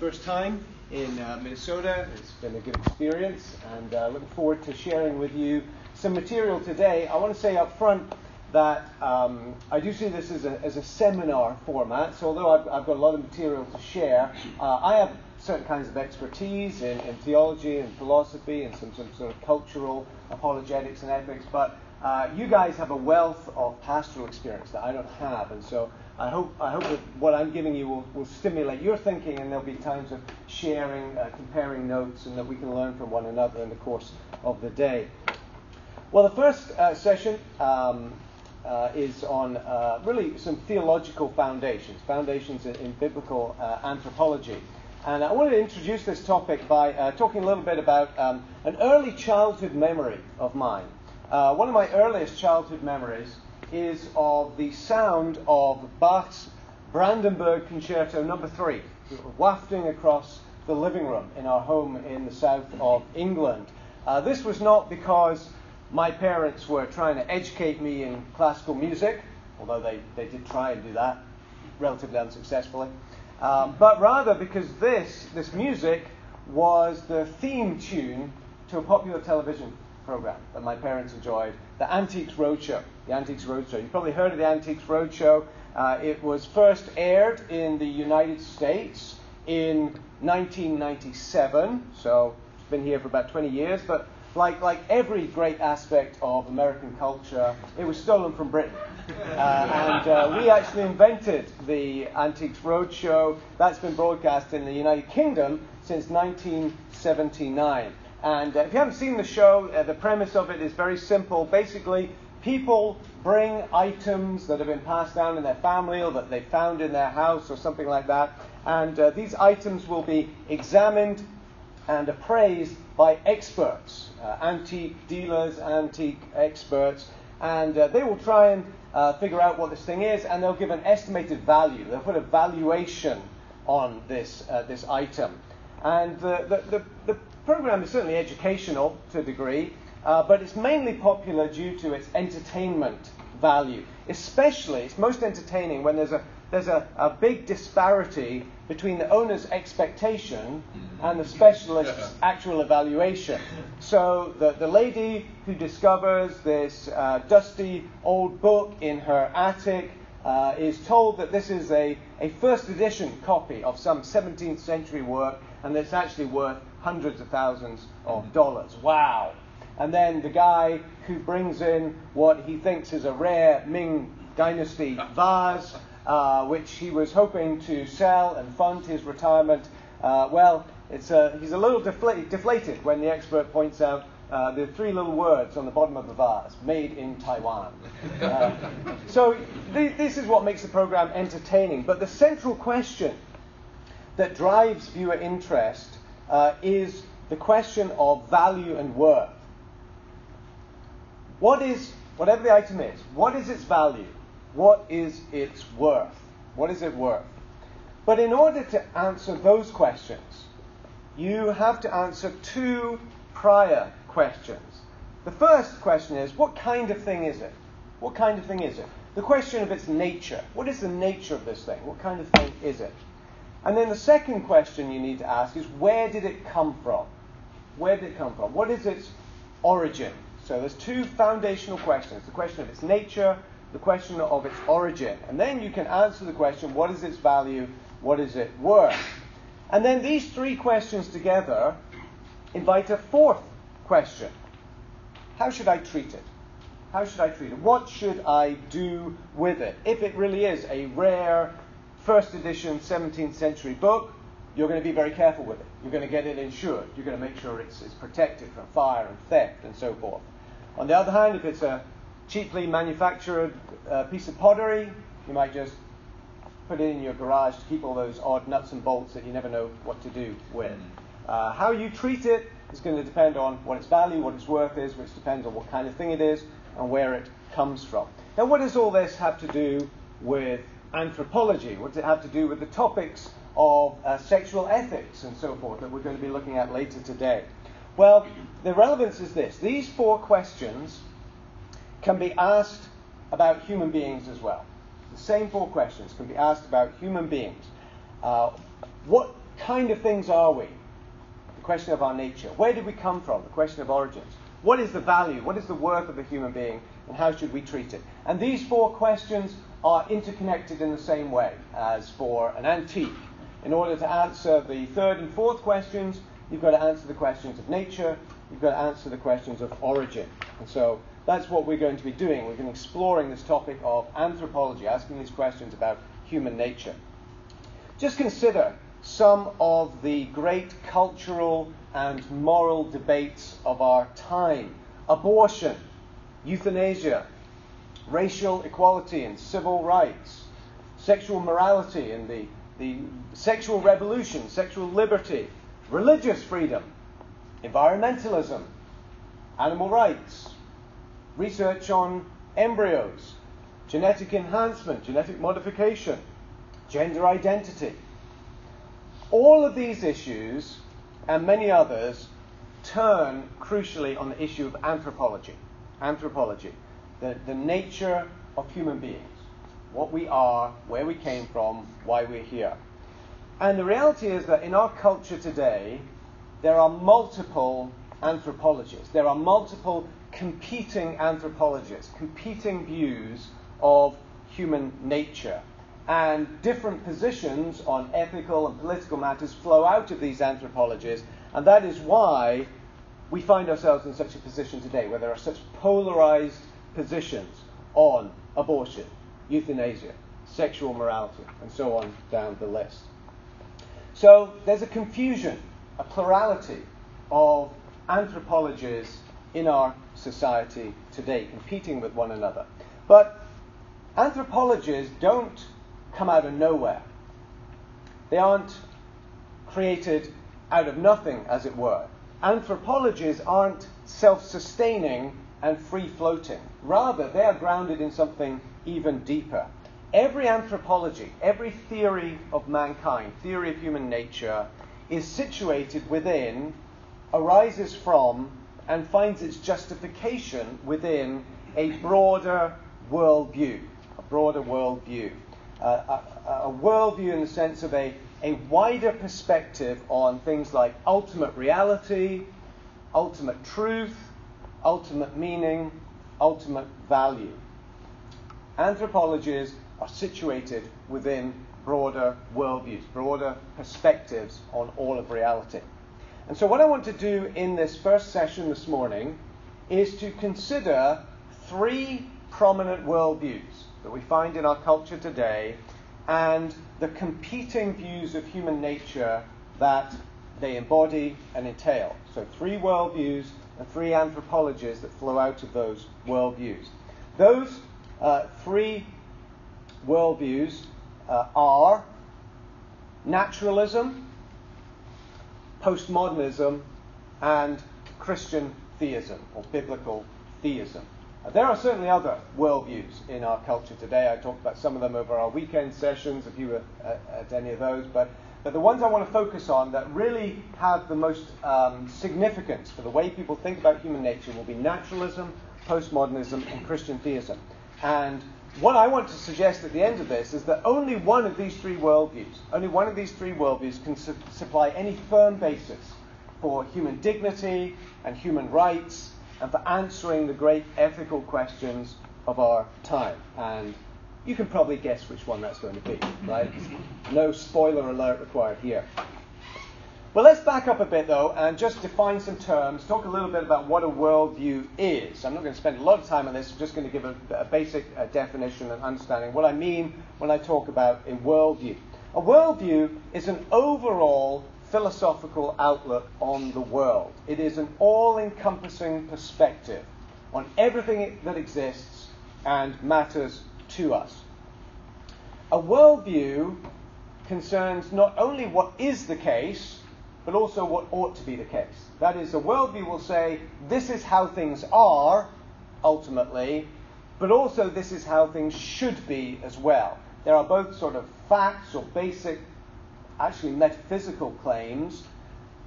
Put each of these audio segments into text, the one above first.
First time in uh, Minnesota. It's been a good experience, and uh, looking forward to sharing with you some material today. I want to say up front that um, I do see this as a, as a seminar format, so although I've, I've, got a lot of material to share, uh, I have certain kinds of expertise in, in, theology and philosophy and some, some sort of cultural apologetics and ethics, but uh, you guys have a wealth of pastoral experience that I don't have, and so I hope, I hope that what I'm giving you will, will stimulate your thinking, and there'll be times of sharing, uh, comparing notes, and that we can learn from one another in the course of the day. Well, the first uh, session um, uh, is on uh, really some theological foundations, foundations in, in biblical uh, anthropology. And I wanted to introduce this topic by uh, talking a little bit about um, an early childhood memory of mine. one of my earliest childhood memories is of the sound of Bach's Brandenburg Concerto Number Three, wafting across the living room in our home in the south of England. Uh, this was not because my parents were trying to educate me in classical music, although they, they did try and do that relatively unsuccessfully, um, but rather because this, this music was the theme tune to a popular television program that my parents enjoyed, the Antiques Roadshow. The Antiques Roadshow. You've probably heard of the Antiques Roadshow. Uh, it was first aired in the United States in 1997, so it's been here for about 20 years. But like, like every great aspect of American culture, it was stolen from Britain. Uh, and uh, we actually invented the Antiques Roadshow. That's been broadcast in the United Kingdom since 1979. And uh, if you haven't seen the show, uh, the premise of it is very simple. Basically, people bring items that have been passed down in their family or that they found in their house or something like that. And uh, these items will be examined and appraised by experts, uh, antique dealers, antique experts. And uh, they will try and uh, figure out what this thing is, and they'll give an estimated value. They'll put a valuation on this, this item. And the, the, the program is certainly educational to a degree, uh, but it's mainly popular due to its entertainment value. Especially, it's most entertaining when there's a there's a, a big disparity between the owner's expectation and the specialist's actual evaluation. So the, the lady who discovers this uh, dusty old book in her attic uh, is told that this is a, a first edition copy of some 17th century work and that it's actually worth hundreds of thousands of dollars. Wow. And then the guy who brings in what he thinks is a rare Ming Dynasty vase, uh, which he was hoping to sell and fund his retirement. Uh, well, it's a, he's a little defla- deflated when the expert points out uh, the three little words on the bottom of the vase made in Taiwan. Uh, so, th- this is what makes the program entertaining. But the central question that drives viewer interest uh, is the question of value and worth. What is, whatever the item is, what is its value? What is its worth? What is it worth? But in order to answer those questions, you have to answer two prior questions. The first question is what kind of thing is it? What kind of thing is it? The question of its nature. What is the nature of this thing? What kind of thing is it? And then the second question you need to ask is where did it come from? Where did it come from? What is its origin? So there's two foundational questions the question of its nature, the question of its origin. And then you can answer the question what is its value? What is it worth? And then these three questions together invite a fourth question How should I treat it? How should I treat it? What should I do with it? If it really is a rare, first edition 17th century book, you're going to be very careful with it. You're going to get it insured. You're going to make sure it's, it's protected from fire and theft and so forth. On the other hand, if it's a cheaply manufactured uh, piece of pottery, you might just put it in your garage to keep all those odd nuts and bolts that you never know what to do with. Mm. Uh, how you treat it is going to depend on what its value, what its worth is, which depends on what kind of thing it is and where it comes from. Now, what does all this have to do with anthropology? What does it have to do with the topics of uh, sexual ethics and so forth that we're going to be looking at later today? Well, the relevance is this these four questions can be asked about human beings as well. The same four questions can be asked about human beings. Uh, what, kind of things are we? The question of our nature. Where did we come from? The question of origins. What is the value? What is the worth of a human being? And how should we treat it? And these four questions are interconnected in the same way as for an antique. In order to answer the third and fourth questions, you've got to answer the questions of nature, you've got to answer the questions of origin. And so that's what we're going to be doing. We're going to be exploring this topic of anthropology, asking these questions about human nature. Just consider some of the great cultural and moral debates of our time abortion, euthanasia, racial equality and civil rights, sexual morality and the, the sexual revolution, sexual liberty, religious freedom, environmentalism, animal rights, research on embryos, genetic enhancement, genetic modification, gender identity. All of these issues and many others turn crucially on the issue of anthropology. Anthropology, the, the nature of human beings, what we are, where we came from, why we're here. And the reality is that in our culture today, there are multiple anthropologies. There are multiple competing anthropologies, competing views of human nature. And different positions on ethical and political matters flow out of these anthropologies. And that is why we find ourselves in such a position today, where there are such polarized positions on abortion, euthanasia, sexual morality, and so on down the list. So there's a confusion, a plurality of anthropologies in our society today, competing with one another. But anthropologies don't come out of nowhere. They aren't created out of nothing, as it were. Anthropologies aren't self sustaining and free floating. Rather, they are grounded in something even deeper. Every anthropology, every theory of mankind, theory of human nature, is situated within, arises from, and finds its justification within a broader worldview. A broader worldview. Uh, a, a worldview in the sense of a, a wider perspective on things like ultimate reality, ultimate truth, ultimate meaning, ultimate value. Anthropologies are situated within broader worldviews, broader perspectives on all of reality. And so, what I want to do in this first session this morning is to consider three prominent worldviews that we find in our culture today and the competing views of human nature that they embody and entail. So, three worldviews and three anthropologies that flow out of those worldviews. Those uh, three worldviews uh, are naturalism, postmodernism, and Christian theism, or biblical theism. Uh, there are certainly other worldviews in our culture today. I talked about some of them over our weekend sessions, if you were at, at any of those. But, but the ones I want to focus on that really have the most um, significance for the way people think about human nature will be naturalism, postmodernism, and Christian theism. And what I want to suggest at the end of this is that only one of these three worldviews, only one of these three worldviews can su- supply any firm basis for human dignity and human rights and for answering the great ethical questions of our time. And you can probably guess which one that's going to be, right? No spoiler alert required here. Well, let's back up a bit though and just define some terms, talk a little bit about what a worldview is. I'm not going to spend a lot of time on this, I'm just going to give a, a basic uh, definition and understanding what I mean when I talk about a worldview. A worldview is an overall philosophical outlook on the world, it is an all encompassing perspective on everything that exists and matters to us. A worldview concerns not only what is the case, but also what ought to be the case. That is, the worldview will say, this is how things are, ultimately, but also this is how things should be as well. There are both sort of facts or basic, actually metaphysical claims,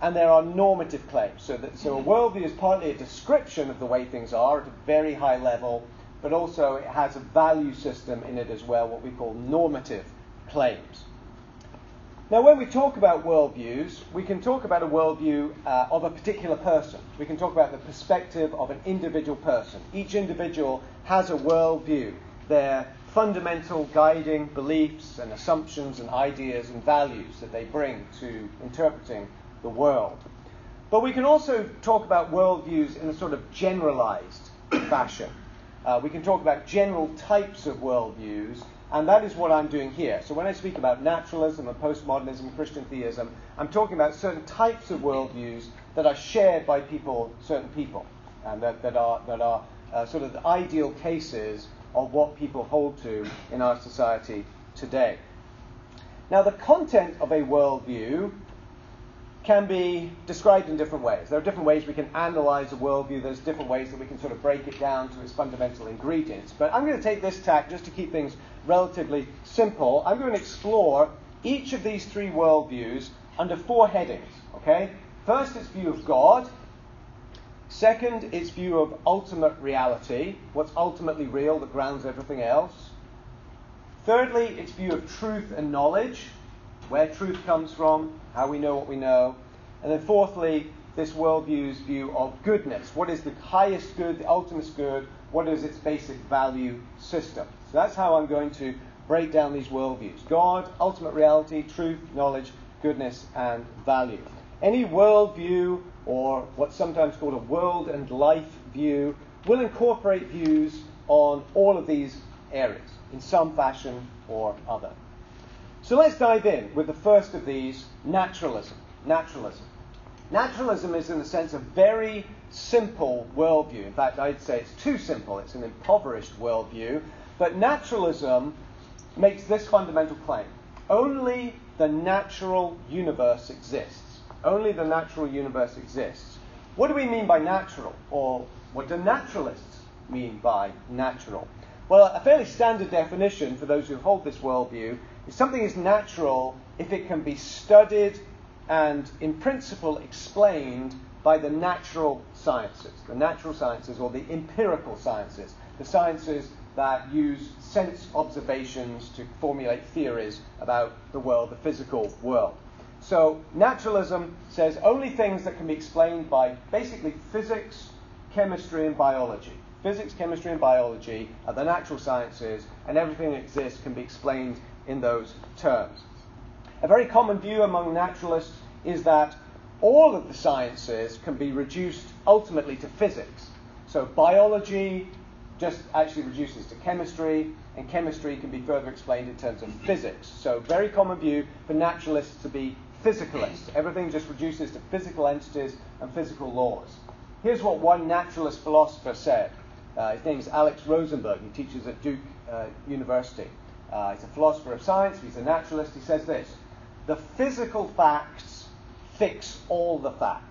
and there are normative claims. So, that, so a worldview is partly a description of the way things are at a very high level, but also it has a value system in it as well, what we call normative claims. Now, when we talk about worldviews, we can talk about a worldview uh, of a particular person. We can talk about the perspective of an individual person. Each individual has a worldview, their fundamental guiding beliefs and assumptions and ideas and values that they bring to interpreting the world. But we can also talk about worldviews in a sort of generalized fashion. Uh, we can talk about general types of worldviews and that is what I'm doing here. So when I speak about naturalism and postmodernism, Christian theism, I'm talking about certain types of worldviews that are shared by people, certain people, and that, that are, that are uh, sort of the ideal cases of what people hold to in our society today. Now, the content of a worldview can be described in different ways. There are different ways we can analyze a worldview. There's different ways that we can sort of break it down to its fundamental ingredients. But I'm going to take this tack just to keep things relatively simple. I'm going to explore each of these three worldviews under four headings. Okay? First, its view of God. Second, its view of ultimate reality, what's ultimately real that grounds everything else. Thirdly, its view of truth and knowledge, where truth comes from, how we know what we know. And then fourthly, this worldview's view of goodness. What is the highest good, the ultimate good? What is its basic value system? So that's how I'm going to break down these worldviews God, ultimate reality, truth, knowledge, goodness, and value. Any worldview, or what's sometimes called a world and life view, will incorporate views on all of these areas in some fashion or other. So let's dive in with the first of these naturalism. Naturalism. Naturalism is, in a sense, a very simple worldview. In fact, I'd say it's too simple. It's an impoverished worldview. But naturalism makes this fundamental claim only the natural universe exists. Only the natural universe exists. What do we mean by natural? Or what do naturalists mean by natural? Well, a fairly standard definition for those who hold this worldview is something is natural if it can be studied and, in principle, explained by the natural sciences, the natural sciences or the empirical sciences, the sciences that use sense observations to formulate theories about the world, the physical world. So, naturalism says only things that can be explained by basically physics, chemistry, and biology. Physics, chemistry, and biology are the natural sciences, and everything that exists can be explained in those terms. A very common view among naturalists is that all of the sciences can be reduced ultimately to physics. So biology just actually reduces to chemistry, and chemistry can be further explained in terms of physics. So very common view for naturalists to be physicalists. Everything just reduces to physical entities and physical laws. Here's what one naturalist philosopher said. Uh, his name is Alex Rosenberg. He teaches at Duke uh, University. Uh, he's a philosopher of science, he's a naturalist. He says this The physical facts fix all the facts.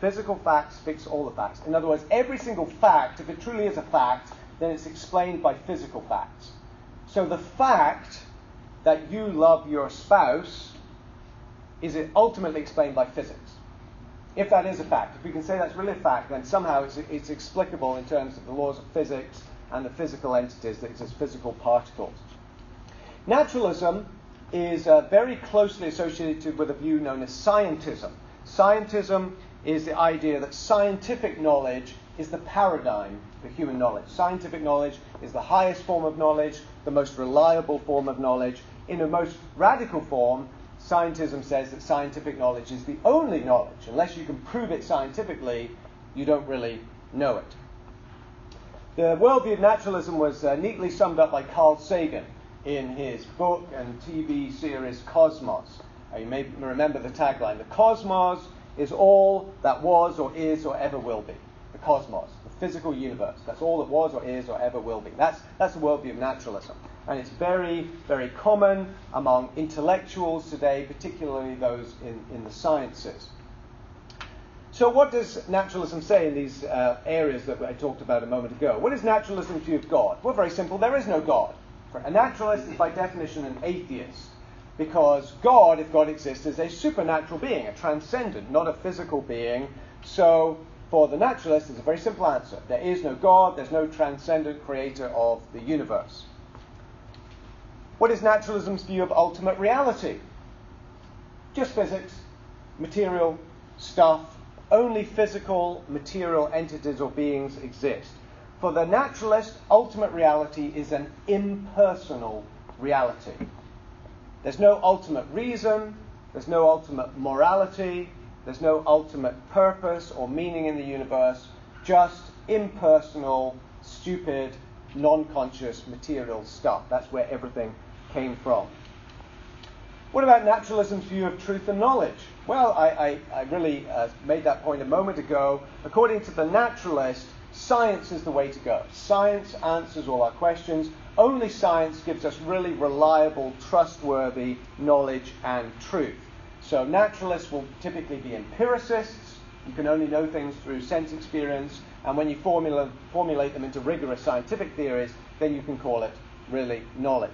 Physical facts fix all the facts. In other words, every single fact, if it truly is a fact, then it's explained by physical facts. So the fact that you love your spouse is ultimately explained by physics. If that is a fact, if we can say that's really a fact, then somehow it's, it's explicable in terms of the laws of physics and the physical entities that exist, physical particles. Naturalism is uh, very closely associated with a view known as scientism. Scientism is the idea that scientific knowledge is the paradigm for human knowledge. Scientific knowledge is the highest form of knowledge, the most reliable form of knowledge. In a most radical form, scientism says that scientific knowledge is the only knowledge. Unless you can prove it scientifically, you don't really know it. The worldview of naturalism was uh, neatly summed up by Carl Sagan in his book and TV series Cosmos. Uh, you may remember the tagline The cosmos is all that was or is or ever will be. The cosmos, the physical universe. That's all that was or is or ever will be. That's, that's the worldview of naturalism. And it's very, very common among intellectuals today, particularly those in, in the sciences. So, what does naturalism say in these uh, areas that I talked about a moment ago? What is naturalism's view of God? Well, very simple there is no God. A naturalist is by definition an atheist because God, if God exists, is a supernatural being, a transcendent, not a physical being. So, for the naturalist, it's a very simple answer. There is no God, there's no transcendent creator of the universe. What is naturalism's view of ultimate reality? just physics, material stuff, only physical, material entities or beings exist. For the naturalist, ultimate reality is an impersonal reality. There's no ultimate reason, there's no ultimate morality, there's no ultimate purpose or meaning in the universe, just impersonal, stupid, non conscious material stuff. That's where everything came from. What about naturalism's view of truth and knowledge? Well, I, I, I really uh, made that point a moment ago. According to the naturalist, science is the way to go. Science answers all our questions. Only science gives us really reliable, trustworthy knowledge and truth. So naturalists will typically be empiricists. You can only know things through sense experience. And when you formula, formulate them into rigorous scientific theories, then you can call it really knowledge.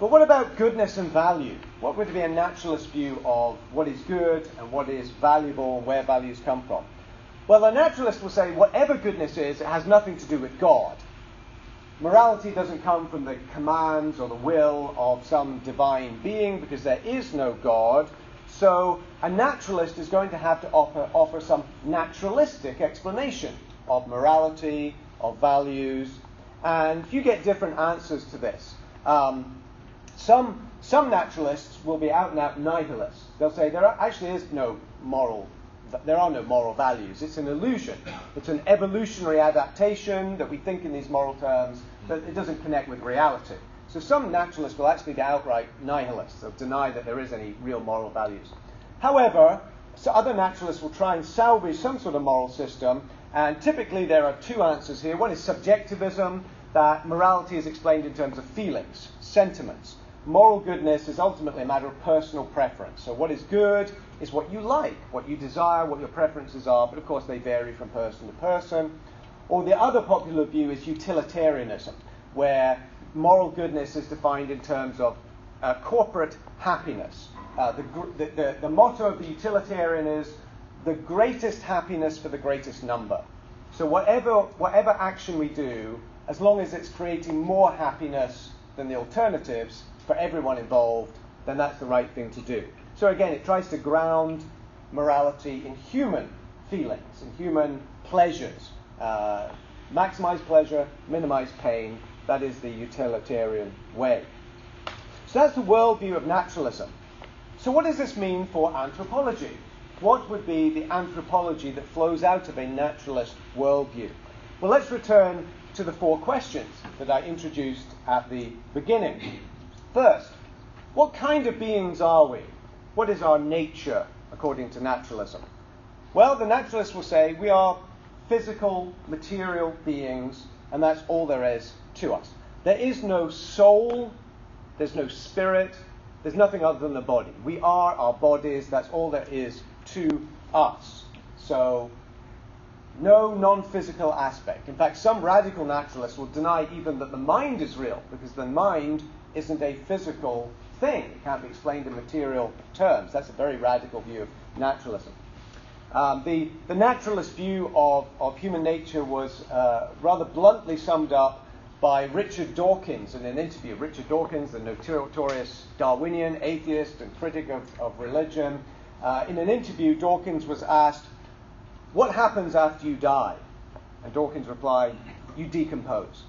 But what about goodness and value? What would be a naturalist view of what is good and what is valuable where values come from? Well, a naturalist will say whatever goodness is, it has nothing to do with God. Morality doesn't come from the commands or the will of some divine being because there is no God. So a naturalist is going to have to offer, offer some naturalistic explanation of morality, of values, and you get different answers to this. Um, some, some naturalists will be out and out nihilists. They'll say there actually is no moral, there are no moral values. It's an illusion. It's an evolutionary adaptation that we think in these moral terms, but it doesn't connect with reality. So some naturalists will actually be outright nihilists, they'll deny that there is any real moral values. However, so other naturalists will try and salvage some sort of moral system, and typically there are two answers here. One is subjectivism, that morality is explained in terms of feelings, sentiments moral goodness is ultimately a matter of personal preference. So, what is good is what you like, what you desire, what your preferences are, but of course they vary from person to person. Or the other popular view is utilitarianism, where moral goodness is defined in terms of uh, corporate happiness. Uh, the, the, the, the motto of the utilitarian is the greatest happiness for the greatest number. So, whatever, whatever action we do, as long as it's creating more happiness than the alternatives, for everyone involved, then that's the right thing to do. So again, it tries to ground morality in human feelings, in human pleasures. Uh, maximize pleasure, minimize pain. That is the utilitarian way. So that's the worldview of naturalism. So what does this mean for anthropology? What would be the anthropology that flows out of a naturalist worldview? Well, let's return to the four questions that I introduced at the beginning. First, what kind of beings are we? What is our nature according to naturalism? Well, the naturalist will say we are physical, material beings, and that's all there is to us. There is no soul, there's no spirit, there's nothing other than the body. We are our bodies, that's all there is to us. So, no non physical aspect. In fact, some radical naturalists will deny even that the mind is real, because the mind isn't a physical thing. It can't be explained in material terms. That's a very radical view of naturalism. Um, the, the naturalist view of, of human nature was uh, rather bluntly summed up by Richard Dawkins in an interview. Richard Dawkins, the notorious Darwinian atheist and critic of, of religion, uh, in an interview, Dawkins was asked, What happens after you die? And Dawkins replied, You decompose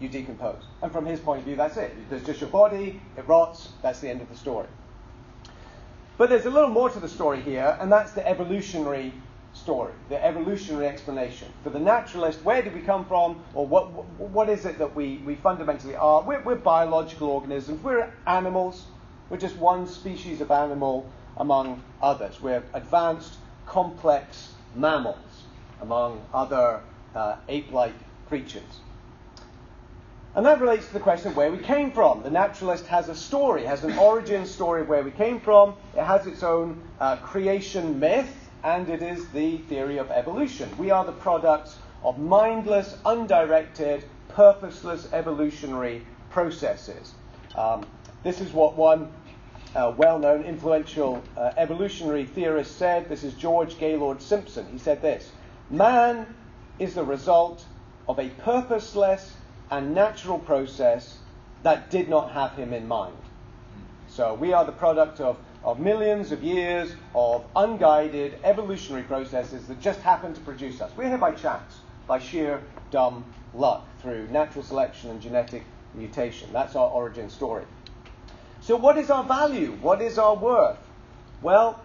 you decompose. And from his point of view, that's it. There's just your body, it rots, that's the end of the story. But there's a little more to the story here, and that's the evolutionary story, the evolutionary explanation. For the naturalist, where did we come from, or what, what is it that we, we fundamentally are? We're, we're biological organisms, we're animals, we're just one species of animal among others. We're advanced, complex mammals among other uh, ape like creatures. And that relates to the question of where we came from. The naturalist has a story, has an origin story of where we came from. It has its own uh, creation myth, and it is the theory of evolution. We are the products of mindless, undirected, purposeless evolutionary processes. Um, this is what one uh, well known, influential uh, evolutionary theorist said. This is George Gaylord Simpson. He said this Man is the result of a purposeless, and natural process that did not have him in mind. So we are the product of of millions of years of unguided evolutionary processes that just happen to produce us. We're here by chance, by sheer dumb luck, through natural selection and genetic mutation. That's our origin story. So, what is our value? What is our worth? Well,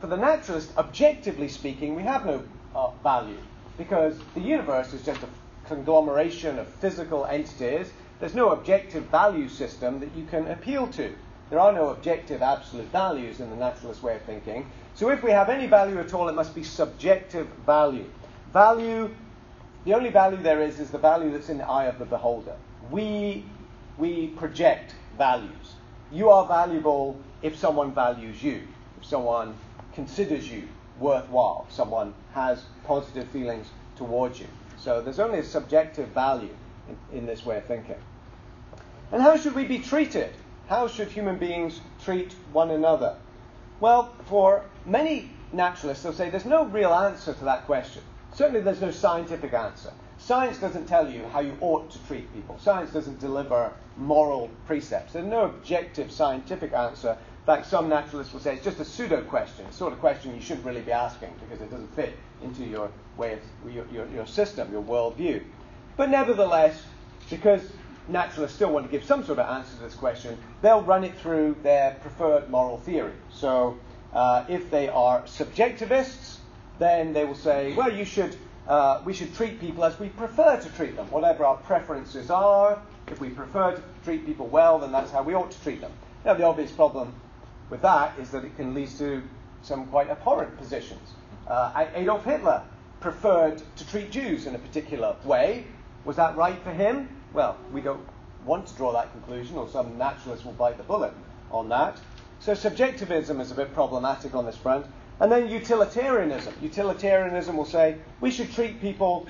for the naturalist, objectively speaking, we have no uh, value because the universe is just a conglomeration of physical entities. There's no objective value system that you can appeal to. There are no objective absolute values in the naturalist way of thinking. So if we have any value at all, it must be subjective value. Value, the only value there is, is the value that's in the eye of the beholder. We, we project values. You are valuable if someone values you, if someone considers you worthwhile, if someone has positive feelings towards you. So there's only a subjective value in, in this way of thinking. And how should we be treated? How should human beings treat one another? Well, for many naturalists, they'll say there's no real answer to that question. Certainly, there's no scientific answer. Science doesn't tell you how you ought to treat people. Science doesn't deliver moral precepts. There's no objective scientific answer. Fact, some naturalists will say it's just a pseudo question, sort of question you shouldn't really be asking because it doesn't fit into your way of your, your, your system, your worldview. But nevertheless, because naturalists still want to give some sort of answer to this question, they'll run it through their preferred moral theory. So uh, if they are subjectivists, then they will say, well, you should, uh, we should treat people as we prefer to treat them, whatever our preferences are. If we prefer to treat people well, then that's how we ought to treat them. Now, the obvious problem with that is that it can lead to some quite abhorrent positions. Uh, Adolf Hitler preferred to treat Jews in a particular way. Was that right for him? Well, we don't want to draw that conclusion, or some naturalist will bite the bullet on that. So subjectivism is a bit problematic on this front. And then utilitarianism. Utilitarianism will say we should treat people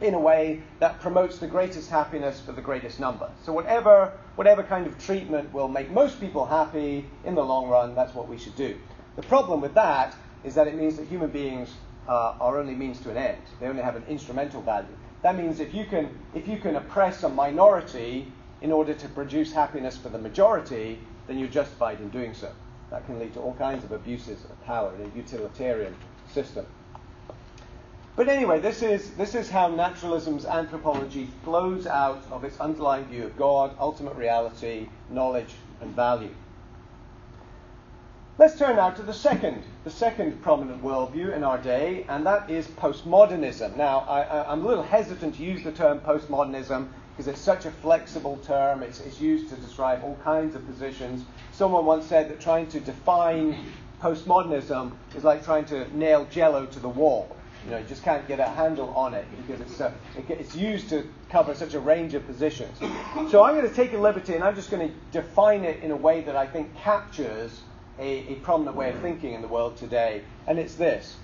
in a way that promotes the greatest happiness for the greatest number. So whatever whatever kind of treatment will make most people happy in the long run, that's what we should do. The problem with that is that it means that human beings uh, are only means to an end. They only have an instrumental value. That means if you can, if you can oppress a minority in order to produce happiness for the majority, then you're justified in doing so. That can lead to all kinds of abuses of power in a utilitarian system. But anyway, this is, this is how naturalism's anthropology flows out of its underlying view of God, ultimate reality, knowledge, and value. Let's turn now to the second, the second prominent worldview in our day, and that is postmodernism. Now, I, am a little hesitant to use the term postmodernism because it's such a flexible term. It's, it's used to describe all kinds of positions. Someone once said that trying to define postmodernism is like trying to nail jello to the wall. You know, you just can't get a handle on it because it's, uh, it, it's used to cover such a range of positions. So I'm going to take a liberty and I'm just going to define it in a way that I think captures a, a prominent way of thinking in the world today, and it's this.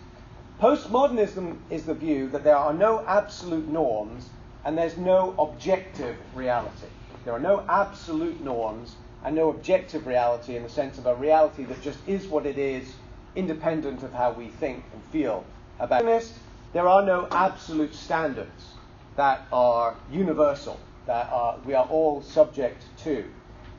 Postmodernism is the view that there are no absolute norms and there's no objective reality. There are no absolute norms and no objective reality in the sense of a reality that just is what it is, independent of how we think and feel about it. There are no absolute standards that are universal, that are, we are all subject to.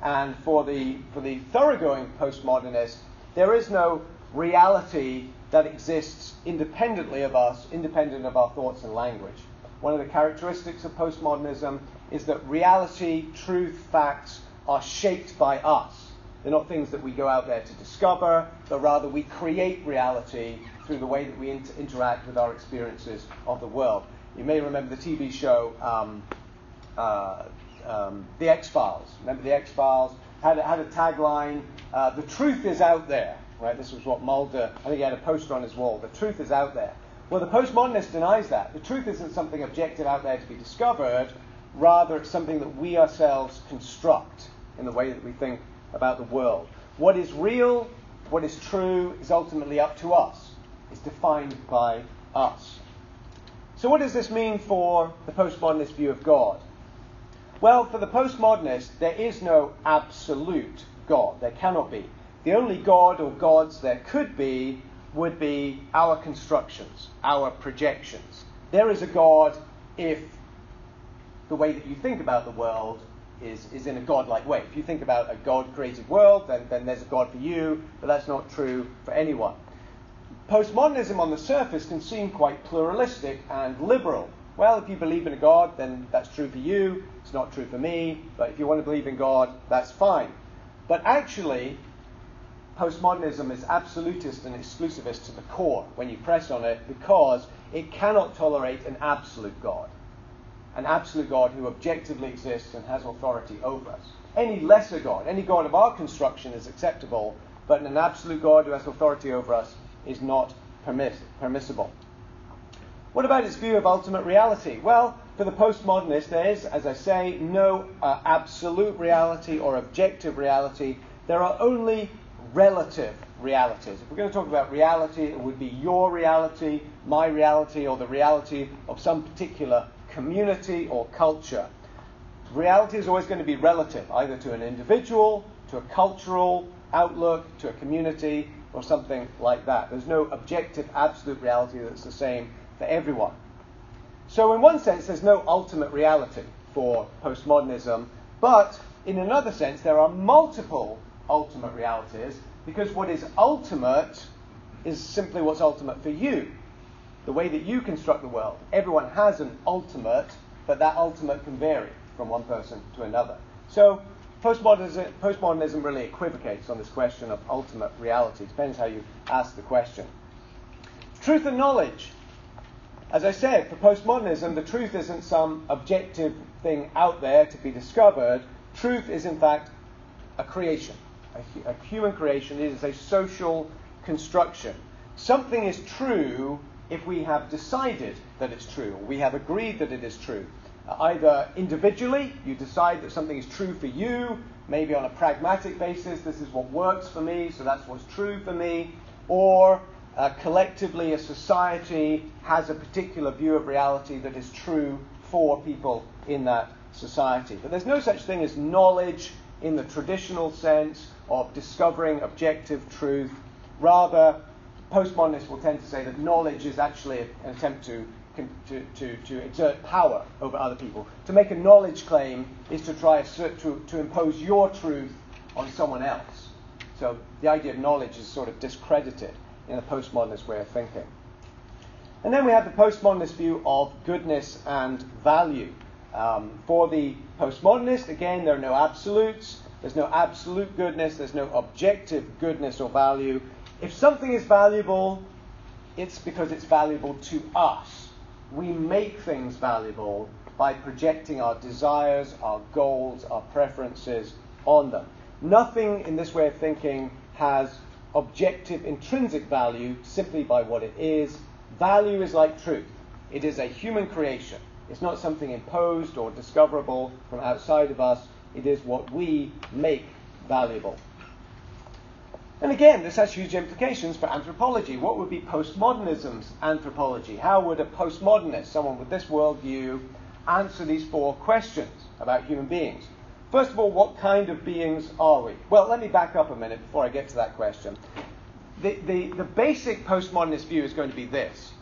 And for the, for the thoroughgoing postmodernist, there is no reality that exists independently of us, independent of our thoughts and language. One of the characteristics of postmodernism is that reality, truth, facts are shaped by us. They're not things that we go out there to discover, but rather we create reality through the way that we inter- interact with our experiences of the world. You may remember the TV show um, uh, um, The X Files. Remember The X Files? Had, had a tagline, uh, The truth is out there. Right? This was what Mulder, I think he had a poster on his wall. The truth is out there. Well, the postmodernist denies that. The truth isn't something objective out there to be discovered, rather, it's something that we ourselves construct in the way that we think about the world. What is real, what is true, is ultimately up to us. It's defined by us. So, what does this mean for the postmodernist view of God? Well, for the postmodernist, there is no absolute God. There cannot be. The only God or gods there could be would be our constructions, our projections. There is a God if the way that you think about the world is, is in a godlike way. If you think about a God created world, then, then there's a God for you, but that's not true for anyone. Postmodernism on the surface can seem quite pluralistic and liberal. Well, if you believe in a God, then that's true for you, it's not true for me, but if you want to believe in God, that's fine. But actually, postmodernism is absolutist and exclusivist to the core when you press on it because it cannot tolerate an absolute God. An absolute God who objectively exists and has authority over us. Any lesser God, any God of our construction is acceptable, but an absolute God who has authority over us is not permiss- permissible. What about its view of ultimate reality? Well, for the postmodernist, there is, as I say, no uh, absolute reality or objective reality. There are only relative realities. If we're going to talk about reality, it would be your reality, my reality, or the reality of some particular community or culture. Reality is always going to be relative, either to an individual, to a cultural outlook, to a community, or something like that. There's no objective, absolute reality that's the same for everyone. So, in one sense, there's no ultimate reality for postmodernism, but in another sense, there are multiple ultimate realities, because what is ultimate is simply what's ultimate for you. The way that you construct the world. Everyone has an ultimate, but that ultimate can vary from one person to another. So postmodernism, postmodernism really equivocates on this question of ultimate reality. It depends how you ask the question. Truth and knowledge. As I said, for postmodernism, the truth isn't some objective thing out there to be discovered. Truth is, in fact, a creation a human creation. It is a social construction. Something is true if we have decided that it's true, or we have agreed that it is true. Uh, either individually, you decide that something is true for you, maybe on a pragmatic basis, this is what works for me, so that's what's true for me, or uh, collectively, a society has a particular view of reality that is true for people in that society. But there's no such thing as knowledge in the traditional sense of discovering objective truth. Rather, postmodernists will tend to say that knowledge is actually an attempt to, to, to, to exert power over other people. To make a knowledge claim is to try to, to impose your truth on someone else. So the idea of knowledge is sort of discredited in the postmodernist way of thinking. And then we have the postmodernist view of goodness and value. Um, for the postmodernist, again, there are no absolutes. There's no absolute goodness, there's no objective goodness or value. If something is valuable, it's because it's valuable to us. We make things valuable by projecting our desires, our goals, our preferences on them. Nothing in this way of thinking has objective intrinsic value simply by what it is. Value is like truth, it is a human creation. It's not something imposed or discoverable from outside of us. It is what we make valuable. And again, this has huge implications for anthropology. What would be postmodernism's anthropology? How would a postmodernist, someone with this worldview, answer these four questions about human beings? First of all, what kind of beings are we? Well, let me back up a minute before I get to that question. The, the, the basic postmodernist view is going to be this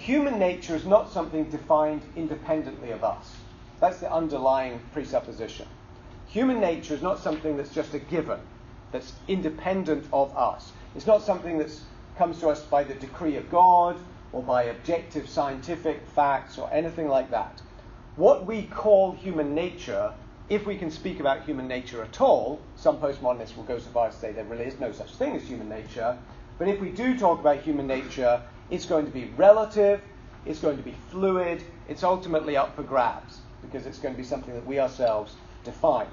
human nature is not something defined independently of us. That's the underlying presupposition. Human nature is not something that's just a given, that's independent of us. It's not something that comes to us by the decree of God or by objective scientific facts or anything like that. What we call human nature, if we can speak about human nature at all, some postmodernists will go so far as to say there really is no such thing as human nature, but if we do talk about human nature, it's going to be relative, it's going to be fluid, it's ultimately up for grabs because it's going to be something that we ourselves define.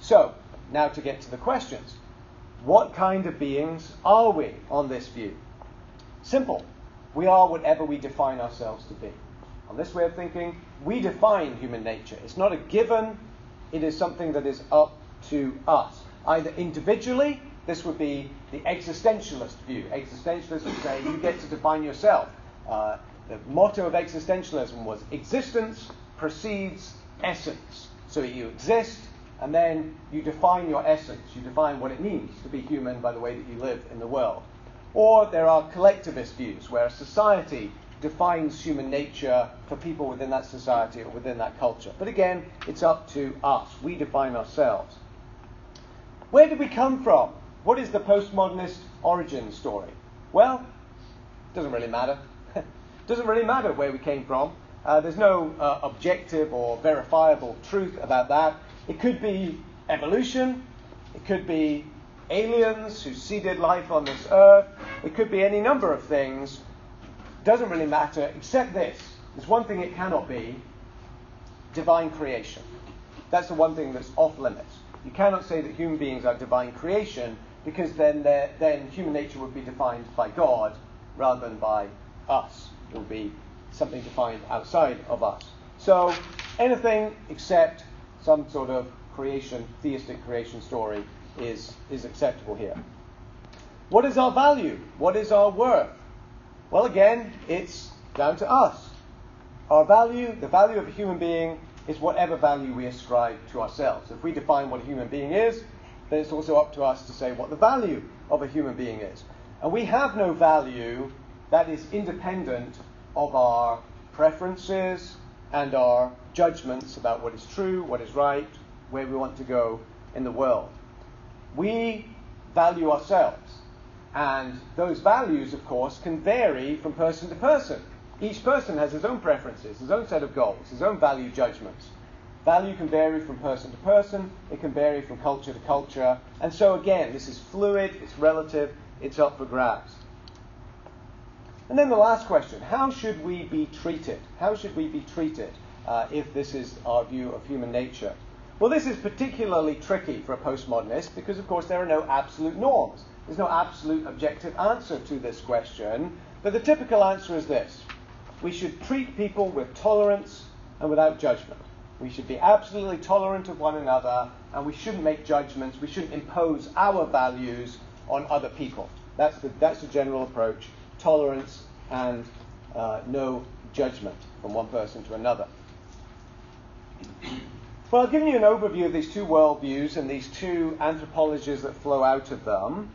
So, now to get to the questions. What kind of beings are we on this view? Simple. We are whatever we define ourselves to be. On this way of thinking, we define human nature. It's not a given, it is something that is up to us. Either individually, this would be the existentialist view. Existentialists would say you get to define yourself. Uh, the motto of existentialism was existence precedes essence. So you exist, and then you define your essence. You define what it means to be human by the way that you live in the world. Or there are collectivist views where society defines human nature for people within that society or within that culture. But again, it's up to us. We define ourselves. Where did we come from? What is the postmodernist origin story? Well, it doesn't really matter. doesn't really matter where we came from. Uh, there's no uh, objective or verifiable truth about that. It could be evolution. It could be aliens who seeded life on this earth. It could be any number of things. Doesn't really matter, except this. There's one thing it cannot be divine creation. That's the one thing that's off limits. You cannot say that human beings are divine creation because then, then human nature would be defined by God rather than by us. It would be something defined outside of us. So anything except some sort of creation, theistic creation story is, is acceptable here. What is our value? What is our worth? Well, again, it's down to us. Our value, the value of a human being, is whatever value we ascribe to ourselves. If we define what a human being is, then it's also up to us to say what the value of a human being is. And we have no value that is independent of our preferences and our judgments about what is true, what is right, where we want to go in the world. We value ourselves. And those values, of course, can vary from person to person. Each person has his own preferences, his own set of goals, his own value judgments. Value can vary from person to person, it can vary from culture to culture. And so, again, this is fluid, it's relative, it's up for grabs. And then the last question how should we be treated? How should we be treated uh, if this is our view of human nature? Well, this is particularly tricky for a postmodernist because, of course, there are no absolute norms. There's no absolute objective answer to this question. But the typical answer is this we should treat people with tolerance and without judgment. We should be absolutely tolerant of one another and we shouldn't make judgments. We shouldn't impose our values on other people. That's the, that's the general approach tolerance and uh, no judgment from one person to another. Well, I've given you an overview of these two worldviews and these two anthropologies that flow out of them.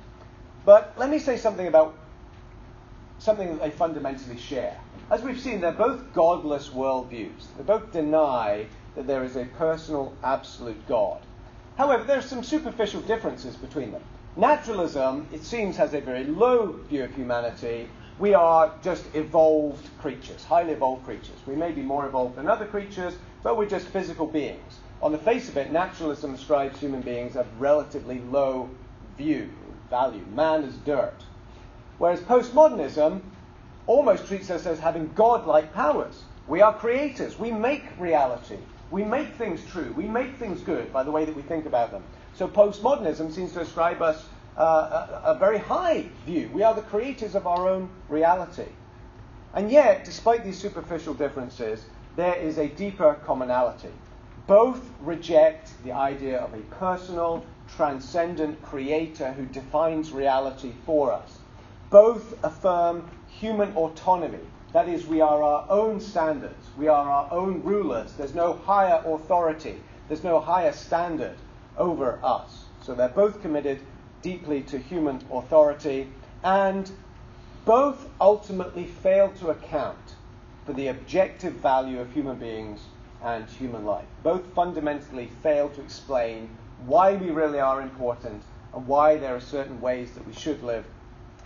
But let me say something about something that they fundamentally share. As we've seen, they're both godless worldviews. They both deny that there is a personal, absolute God. However, there are some superficial differences between them. Naturalism, it seems, has a very low view of humanity. We are just evolved creatures, highly evolved creatures. We may be more evolved than other creatures, but we're just physical beings on the face of it, naturalism ascribes human beings a relatively low view, value. Man is dirt. Whereas postmodernism almost treats us as having godlike powers. We are creators. We make reality. We make things true. We make things good by the way that we think about them. So postmodernism seems to ascribe us uh, a, a very high view. We are the creators of our own reality. And yet, despite these superficial differences, there is a deeper commonality. Both reject the idea of a personal, transcendent creator who defines reality for us. Both affirm human autonomy. That is, we are our own standards. We are our own rulers. There's no higher authority. There's no higher standard over us. So they're both committed deeply to human authority. And both ultimately fail to account for the objective value of human beings and human life. Both fundamentally fail to explain why we really are important and why there are certain ways that we should live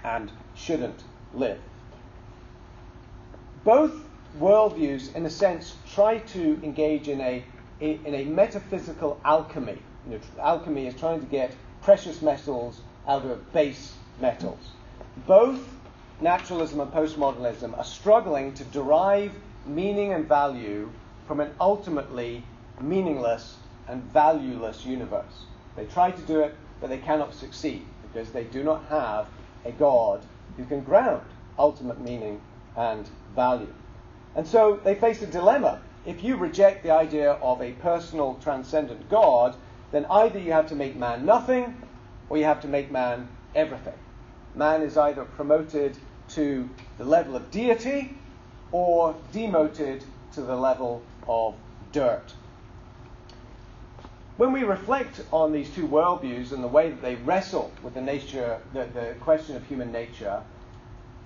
and shouldn't live. Both worldviews, in a sense, try to engage in a, in a metaphysical alchemy. You know, alchemy is trying to get precious metals out of base metals. Both naturalism and postmodernism are struggling to derive meaning and value from an ultimately meaningless and valueless universe. They try to do it, but they cannot succeed because they do not have a God who can ground ultimate meaning and value. And so they face a dilemma. If you reject the idea of a personal, transcendent God, then either you have to make man nothing or you have to make man everything. Man is either promoted to the level of deity or demoted to the level of dirt. When we reflect on these two worldviews and the way that they wrestle with the nature, the, the question of human nature,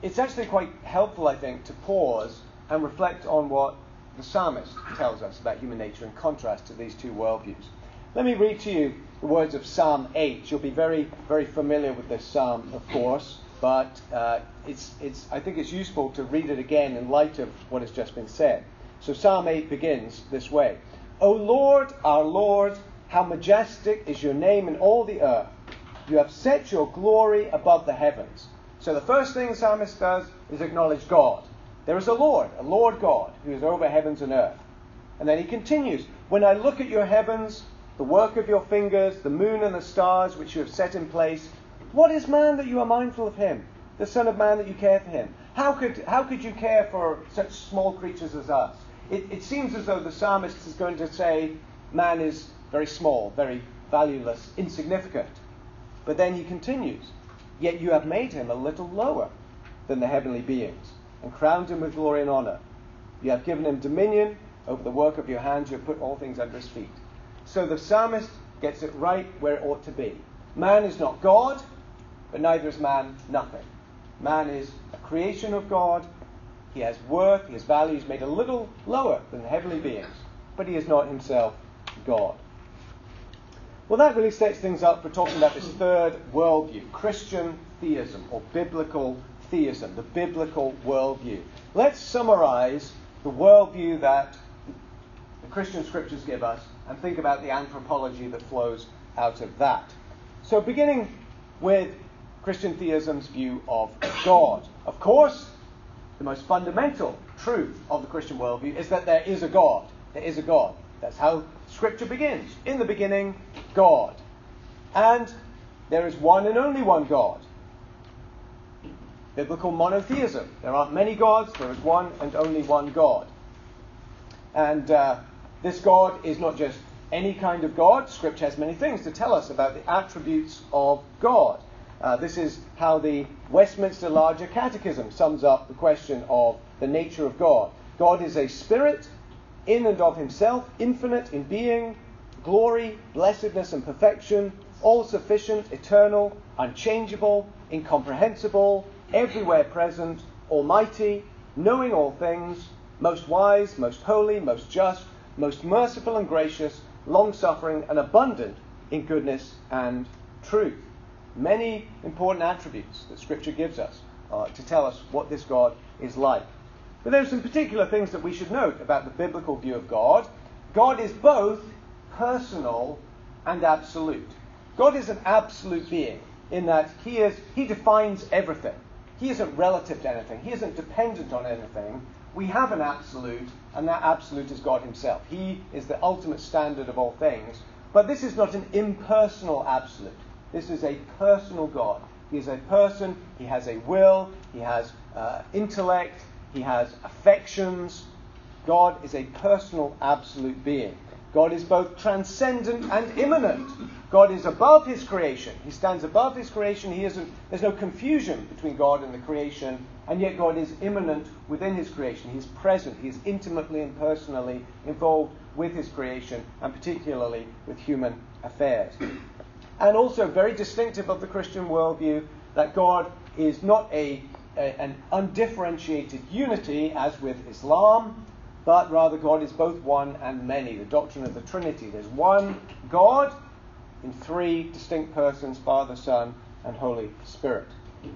it's actually quite helpful, I think, to pause and reflect on what the psalmist tells us about human nature in contrast to these two worldviews. Let me read to you the words of Psalm 8. You'll be very, very familiar with this psalm, of course, but uh, it's, it's, I think it's useful to read it again in light of what has just been said. So Psalm 8 begins this way O Lord, our Lord, how majestic is your name in all the earth. You have set your glory above the heavens. So the first thing the psalmist does is acknowledge God. There is a Lord, a Lord God, who is over heavens and earth. And then he continues When I look at your heavens, the work of your fingers, the moon and the stars which you have set in place, what is man that you are mindful of him? The Son of Man that you care for him? How could, how could you care for such small creatures as us? It, it seems as though the psalmist is going to say man is very small, very valueless, insignificant. But then he continues, Yet you have made him a little lower than the heavenly beings and crowned him with glory and honor. You have given him dominion over the work of your hands. You have put all things under his feet. So the psalmist gets it right where it ought to be. Man is not God, but neither is man nothing. Man is a creation of God. He has worth, he has value. He's made a little lower than the heavenly beings, but he is not himself God. Well, that really sets things up for talking about this third worldview Christian theism or biblical theism, the biblical worldview. Let's summarize the worldview that the Christian scriptures give us and think about the anthropology that flows out of that. So, beginning with Christian theism's view of God. Of course, the most fundamental truth of the Christian worldview is that there is a God. There is a God. That's how Scripture begins. In the beginning, God. And there is one and only one God. Biblical monotheism. There aren't many gods, there is one and only one God. And uh, this God is not just any kind of God. Scripture has many things to tell us about the attributes of God. Uh, this is how the Westminster Larger Catechism sums up the question of the nature of God. God is a spirit in and of himself, infinite in being, glory, blessedness, and perfection, all sufficient, eternal, unchangeable, incomprehensible, everywhere present, almighty, knowing all things, most wise, most holy, most just, most merciful and gracious, long suffering, and abundant in goodness and truth. Many important attributes that Scripture gives us uh, to tell us what this God is like. But there are some particular things that we should note about the biblical view of God. God is both personal and absolute. God is an absolute being in that he is he defines everything. He isn't relative to anything. He isn't dependent on anything. We have an absolute, and that absolute is God himself. He is the ultimate standard of all things. But this is not an impersonal absolute. This is a personal God. He is a person, he has a will, he has uh, intellect, he has affections. God is a personal, absolute being. God is both transcendent and immanent. God is above his creation. He stands above his creation. He isn't, there's no confusion between God and the creation, and yet God is immanent within his creation. He's present. He's intimately and personally involved with his creation, and particularly with human affairs. And also, very distinctive of the Christian worldview, that God is not a a, an undifferentiated unity as with Islam, but rather God is both one and many. The doctrine of the Trinity. There's one God in three distinct persons Father, Son, and Holy Spirit.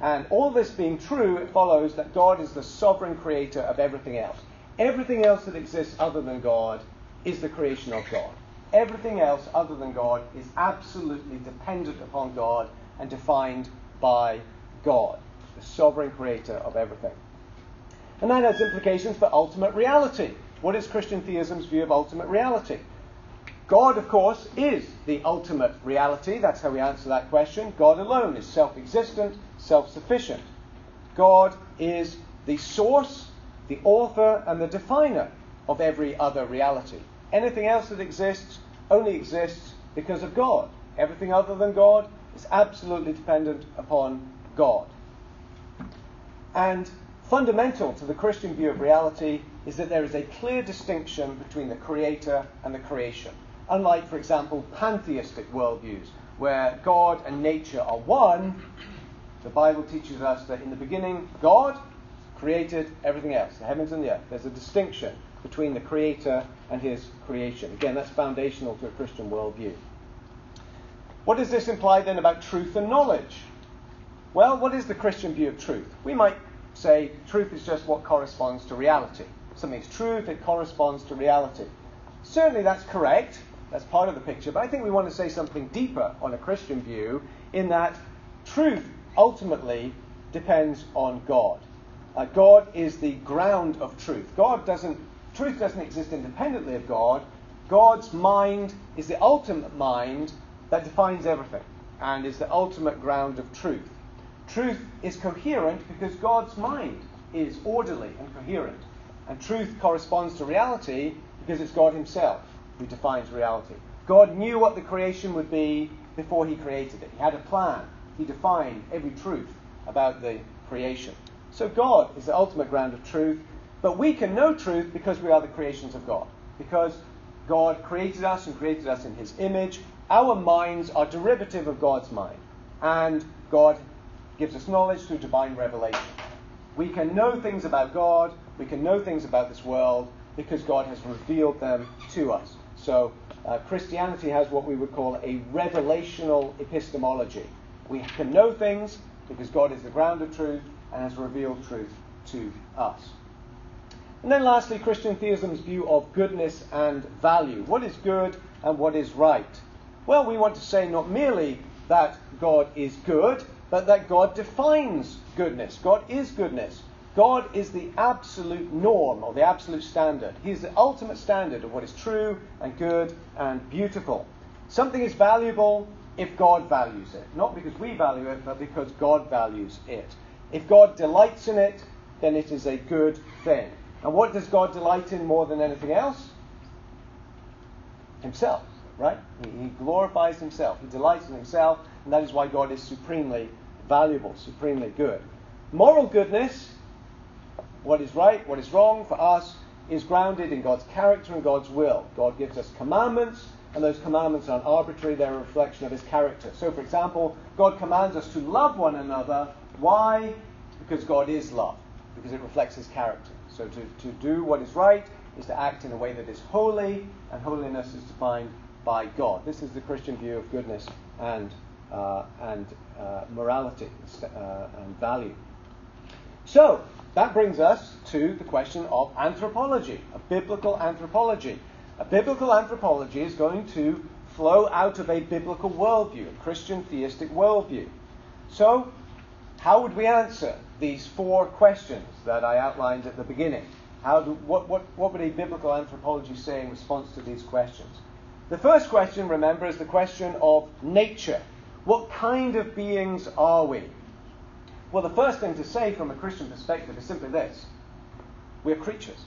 And all this being true, it follows that God is the sovereign creator of everything else. Everything else that exists other than God is the creation of God. Everything else other than God is absolutely dependent upon God and defined by God the sovereign creator of everything. And that has implications for ultimate reality. What is Christian theism's view of ultimate reality? God, of course, is the ultimate reality. That's how we answer that question. God alone is self existent, self sufficient. God is the source, the author, and the definer of every other reality. Anything else that exists only exists because of God. Everything other than God is absolutely dependent upon God. And fundamental to the Christian view of reality is that there is a clear distinction between the creator and the creation. Unlike, for example, pantheistic worldviews, where God and nature are one, The Bible teaches us that in the beginning, God created everything else, the heavens and the earth. There's a distinction between the Creator and His creation. Again, that's foundational to a Christian worldview. What does this imply then about truth and knowledge? Well, what is the Christian view of truth? We might say truth is just what corresponds to reality. Something's if it corresponds to reality. Certainly that's correct. That's part of the picture. But I think we want to say something deeper on a Christian view in that truth ultimately depends on God. Uh, God is the ground of truth. God doesn't, truth doesn't exist independently of God. God's mind is the ultimate mind that defines everything and is the ultimate ground of truth. Truth is coherent because God's mind is orderly and coherent. And truth corresponds to reality because it's God Himself who defines reality. God knew what the creation would be before He created it. He had a plan. He defined every truth about the creation. So God is the ultimate ground of truth, but we can know truth because we are the creations of God. Because God created us and created us in His image. Our minds are derivative of God's mind. And God gives us knowledge through divine revelation. We can know things about God, we can know things about this world because God has revealed them to us. So uh, Christianity has what we would call a revelational epistemology. We can know things because God is the ground of truth and has revealed truth to us. And then lastly, Christian theism's view of goodness and value. What is good and what is right? Well, we want to say not merely that God is good, but that God defines goodness. God is goodness. God is the absolute norm or the absolute standard. He is the ultimate standard of what is true and good and beautiful. Something is valuable if God values it, not because we value it, but because God values it. If God delights in it, then it is a good thing. And what does God delight in more than anything else? Himself, right? He, glorifies himself. He delights in himself, and that is why God is supremely valuable, supremely good. Moral goodness, what is right, what is wrong for us, is grounded in God's character and God's will. God gives us commandments, and those commandments aren't arbitrary, they're a reflection of his character. So, for example, God commands us to love one another. Why? Because God is love, because it reflects his character. So, to, to do what is right is to act in a way that is holy, and holiness is defined by God. This is the Christian view of goodness and, uh, and uh, morality uh, and value. So, that brings us to the question of anthropology, a biblical anthropology. A biblical anthropology is going to flow out of a biblical worldview, a Christian theistic worldview. So, how would we answer these four questions that I outlined at the beginning? How do, what, what, what would a biblical anthropology say in response to these questions? The first question, remember, is the question of nature. What kind of beings are we? Well, the first thing to say from a Christian perspective is simply this we're creatures.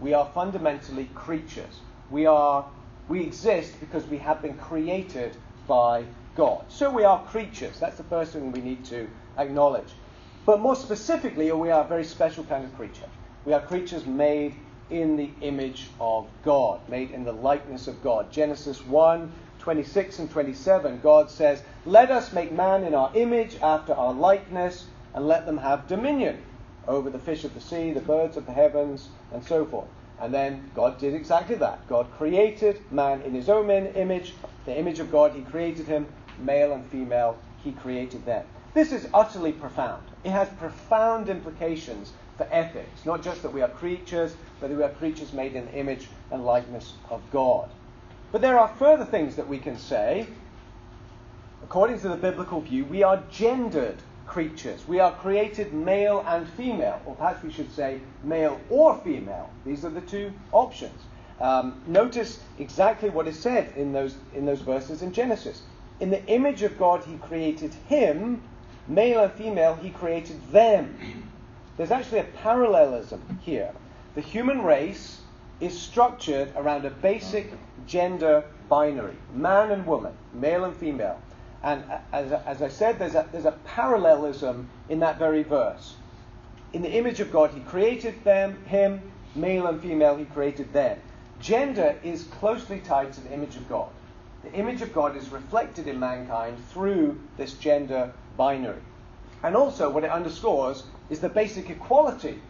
We are fundamentally creatures. We, are, we exist because we have been created by God. So we are creatures. That's the first thing we need to acknowledge. But more specifically, we are a very special kind of creature. We are creatures made in the image of God, made in the likeness of God. Genesis 1 26 and 27, God says, Let us make man in our image, after our likeness, and let them have dominion over the fish of the sea, the birds of the heavens, and so forth. And then God did exactly that. God created man in his own image, the image of God, he created him, male and female, he created them. This is utterly profound. It has profound implications for ethics, not just that we are creatures, but that we are creatures made in the image and likeness of God. But there are further things that we can say. According to the biblical view, we are gendered creatures. We are created male and female, or perhaps we should say male or female. These are the two options. Um, notice exactly what is said in those, in those verses in Genesis. In the image of God, He created him, male and female, He created them. There's actually a parallelism here. The human race is structured around a basic gender binary man and woman, male and female. And as, as I said, there's a, there's a parallelism in that very verse. In the image of God, He created them, him, male and female, He created them. Gender is closely tied to the image of God. The image of God is reflected in mankind through this gender binary. And also, what it underscores is the basic equality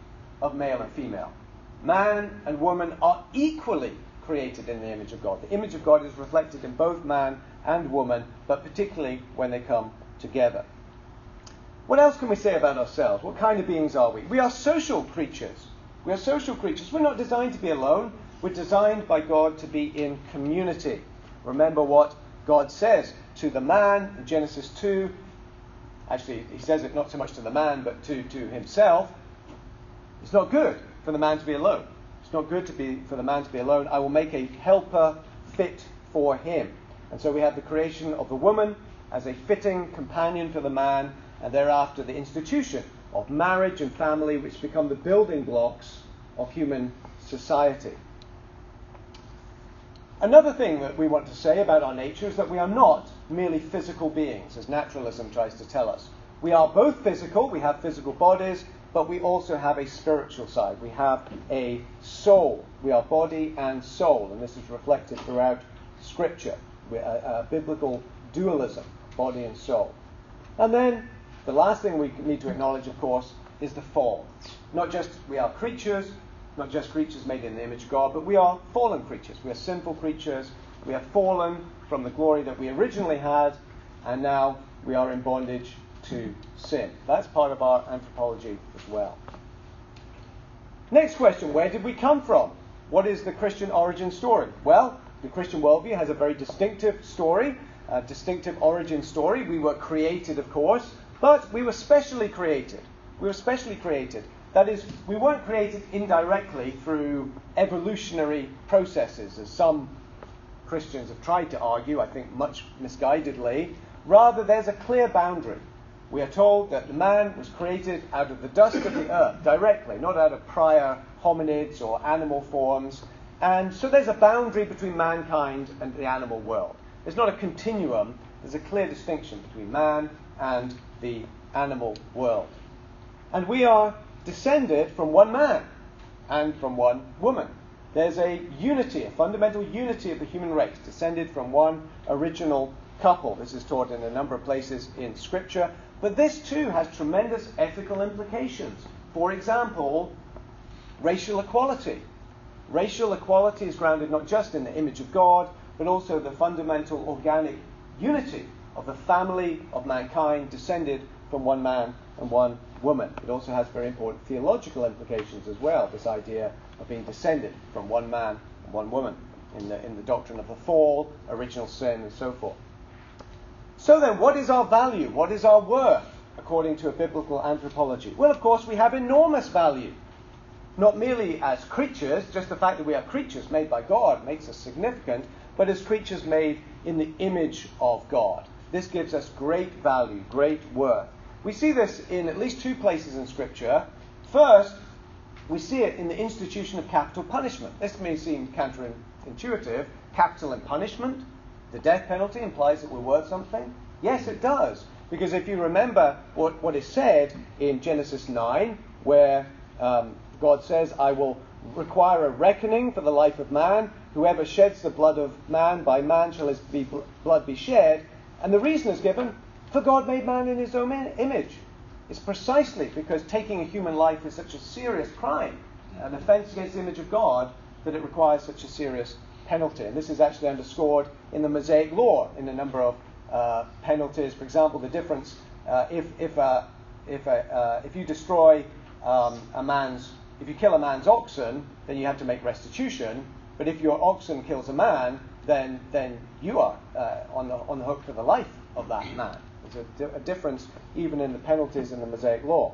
of male and female. Man and woman are equally created in the image of God. The image of God is reflected in both man and woman, but particularly when they come together. What else can we say about ourselves? What kind of beings are we? We are social creatures. We are social creatures. We're not designed to be alone. We're designed by God to be in community. Remember what God says to the man in Genesis 2. Actually, he says it not so much to the man, but to, to himself. It's not good for the man to be alone. It's not good to be, for the man to be alone. I will make a helper fit for him. And so we have the creation of the woman as a fitting companion for the man, and thereafter the institution of marriage and family, which become the building blocks of human society. Another thing that we want to say about our nature is that we are not merely physical beings, as naturalism tries to tell us. We are both physical, we have physical bodies, but we also have a spiritual side. We have a soul. We are body and soul, and this is reflected throughout Scripture. A, a uh, uh, biblical dualism, body and soul. And then the last thing we need to acknowledge, of course, is the fall. Not just we are creatures, not just creatures made in the image of God, but we are fallen creatures. We are sinful creatures. We have fallen from the glory that we originally had, and now we are in bondage to sin. That's part of our anthropology as well. Next question Where did we come from? What is the Christian origin story? Well, the Christian worldview has a very distinctive story, a distinctive origin story. We were created, of course, but we were specially created. We were specially created. That is, we weren't created indirectly through evolutionary processes, as some Christians have tried to argue, I think much misguidedly. Rather, there's a clear boundary we are told that the man was created out of the dust of the earth directly, not out of prior hominids or animal forms. And so there's a boundary between mankind and the animal world. There's not a continuum, there's a clear distinction between man and the animal world. And we are descended from one man and from one woman. There's a unity, a fundamental unity of the human race, descended from one original couple. This is taught in a number of places in Scripture. But this too has tremendous ethical implications. For example, racial equality. Racial equality is grounded not just in the image of God, but also the fundamental organic unity of the family of mankind descended from one man and one woman. It also has very important theological implications as well, this idea of being descended from one man and one woman in the, in the doctrine of the fall, original sin, and so forth. So then, what is our value? What is our worth according to a biblical anthropology? Well, of course, we have enormous value. Not merely as creatures, just the fact that we are creatures made by God makes us significant, but as creatures made in the image of God. This gives us great value, great worth. We see this in at least two places in Scripture. First, we see it in the institution of capital punishment. This may seem counterintuitive. Capital and punishment the death penalty implies that we're worth something? Yes, it does. Because if you remember what, what is said in Genesis 9, where um, God says, I will require a reckoning for the life of man. Whoever sheds the blood of man, by man shall his be, blood be shed. And the reason is given, for God made man in his own image. It's precisely because taking a human life is such a serious crime, an offense against the image of God, that it requires such a serious penalty. And this is actually underscored in the Mosaic law in a number of uh, penalties. For example, the difference uh, if, if, uh, if, uh, if you destroy um, a man's, if you kill a man's oxen, then you have to make restitution. But if your oxen kills a man, then, then you are uh, on, the, on the hook for the life of that man. There's a, di- a difference even in the penalties in the Mosaic law.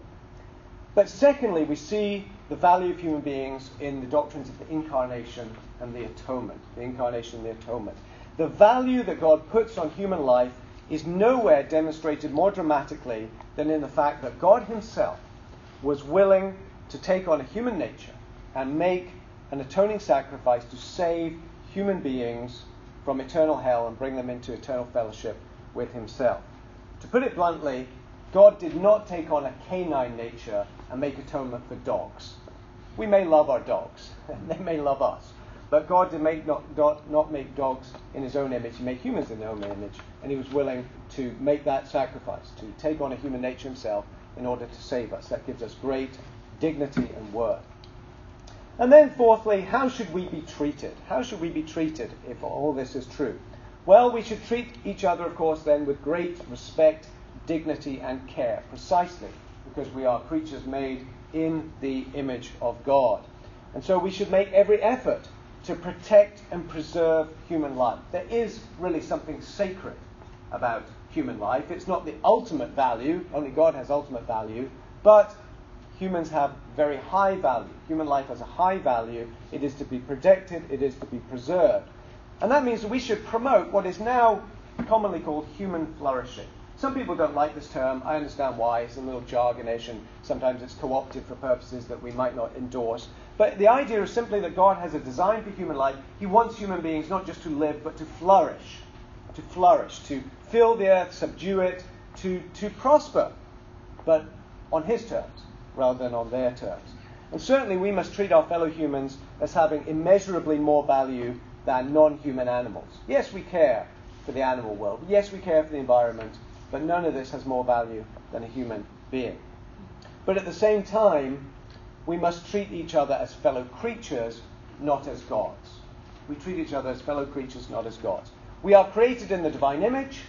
But secondly, we see the value of human beings in the doctrines of the incarnation and the atonement. The incarnation and the atonement. The value that God puts on human life is nowhere demonstrated more dramatically than in the fact that God Himself was willing to take on a human nature and make an atoning sacrifice to save human beings from eternal hell and bring them into eternal fellowship with Himself. To put it bluntly, God did not take on a canine nature and make atonement for dogs. We may love our dogs, and they may love us. But God did make not, not, not make dogs in his own image, he made humans in his own image, and he was willing to make that sacrifice, to take on a human nature himself in order to save us. That gives us great dignity and worth. And then, fourthly, how should we be treated? How should we be treated if all this is true? Well, we should treat each other, of course, then with great respect, dignity, and care, precisely because we are creatures made in the image of God. And so we should make every effort to protect and preserve human life. There is really something sacred about human life. It's not the ultimate value, only God has ultimate value, but humans have very high value. Human life has a high value. It is to be protected, it is to be preserved. And that means we should promote what is now commonly called human flourishing. Some people don't like this term. I understand why. It's a little jargonish and sometimes it's co opted for purposes that we might not endorse. But the idea is simply that God has a design for human life. He wants human beings not just to live, but to flourish. To flourish, to fill the earth, subdue it, to, to prosper, but on His terms rather than on their terms. And certainly we must treat our fellow humans as having immeasurably more value than non human animals. Yes, we care for the animal world. Yes, we care for the environment. But none of this has more value than a human being. But at the same time, we must treat each other as fellow creatures, not as gods. We treat each other as fellow creatures, not as gods. We are created in the divine image,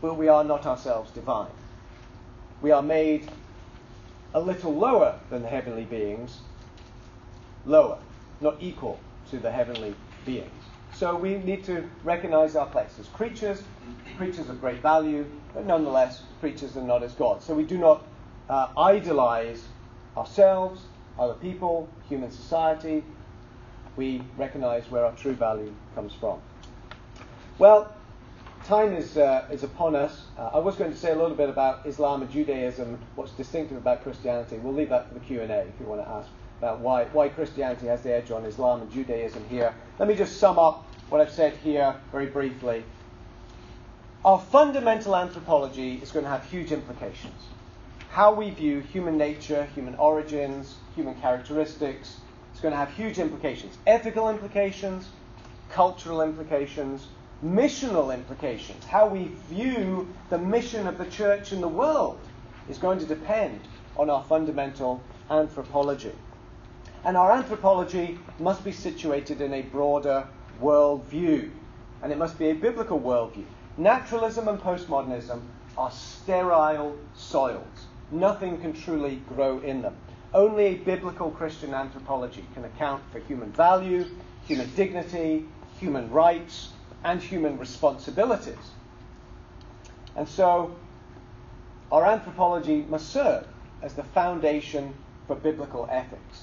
but we are not ourselves divine. We are made a little lower than the heavenly beings, lower, not equal to the heavenly beings. So we need to recognize our place as creatures, creatures of great value, but nonetheless creatures and not as gods. So we do not uh, idolize ourselves, other people, human society. We recognize where our true value comes from. Well, time is, uh, is upon us. Uh, I was going to say a little bit about Islam and Judaism, what's distinctive about Christianity. We'll leave that for the Q&A if you want to ask about why, why Christianity has the edge on Islam and Judaism here. Let me just sum up what I've said here very briefly. Our fundamental anthropology is going to have huge implications. How we view human nature, human origins, human characteristics, is going to have huge implications. Ethical implications, cultural implications, missional implications. How we view the mission of the church in the world is going to depend on our fundamental anthropology. And our anthropology must be situated in a broader worldview, and it must be a biblical worldview. Naturalism and postmodernism are sterile soils. Nothing can truly grow in them. Only a biblical Christian anthropology can account for human value, human dignity, human rights, and human responsibilities. And so, our anthropology must serve as the foundation for biblical ethics.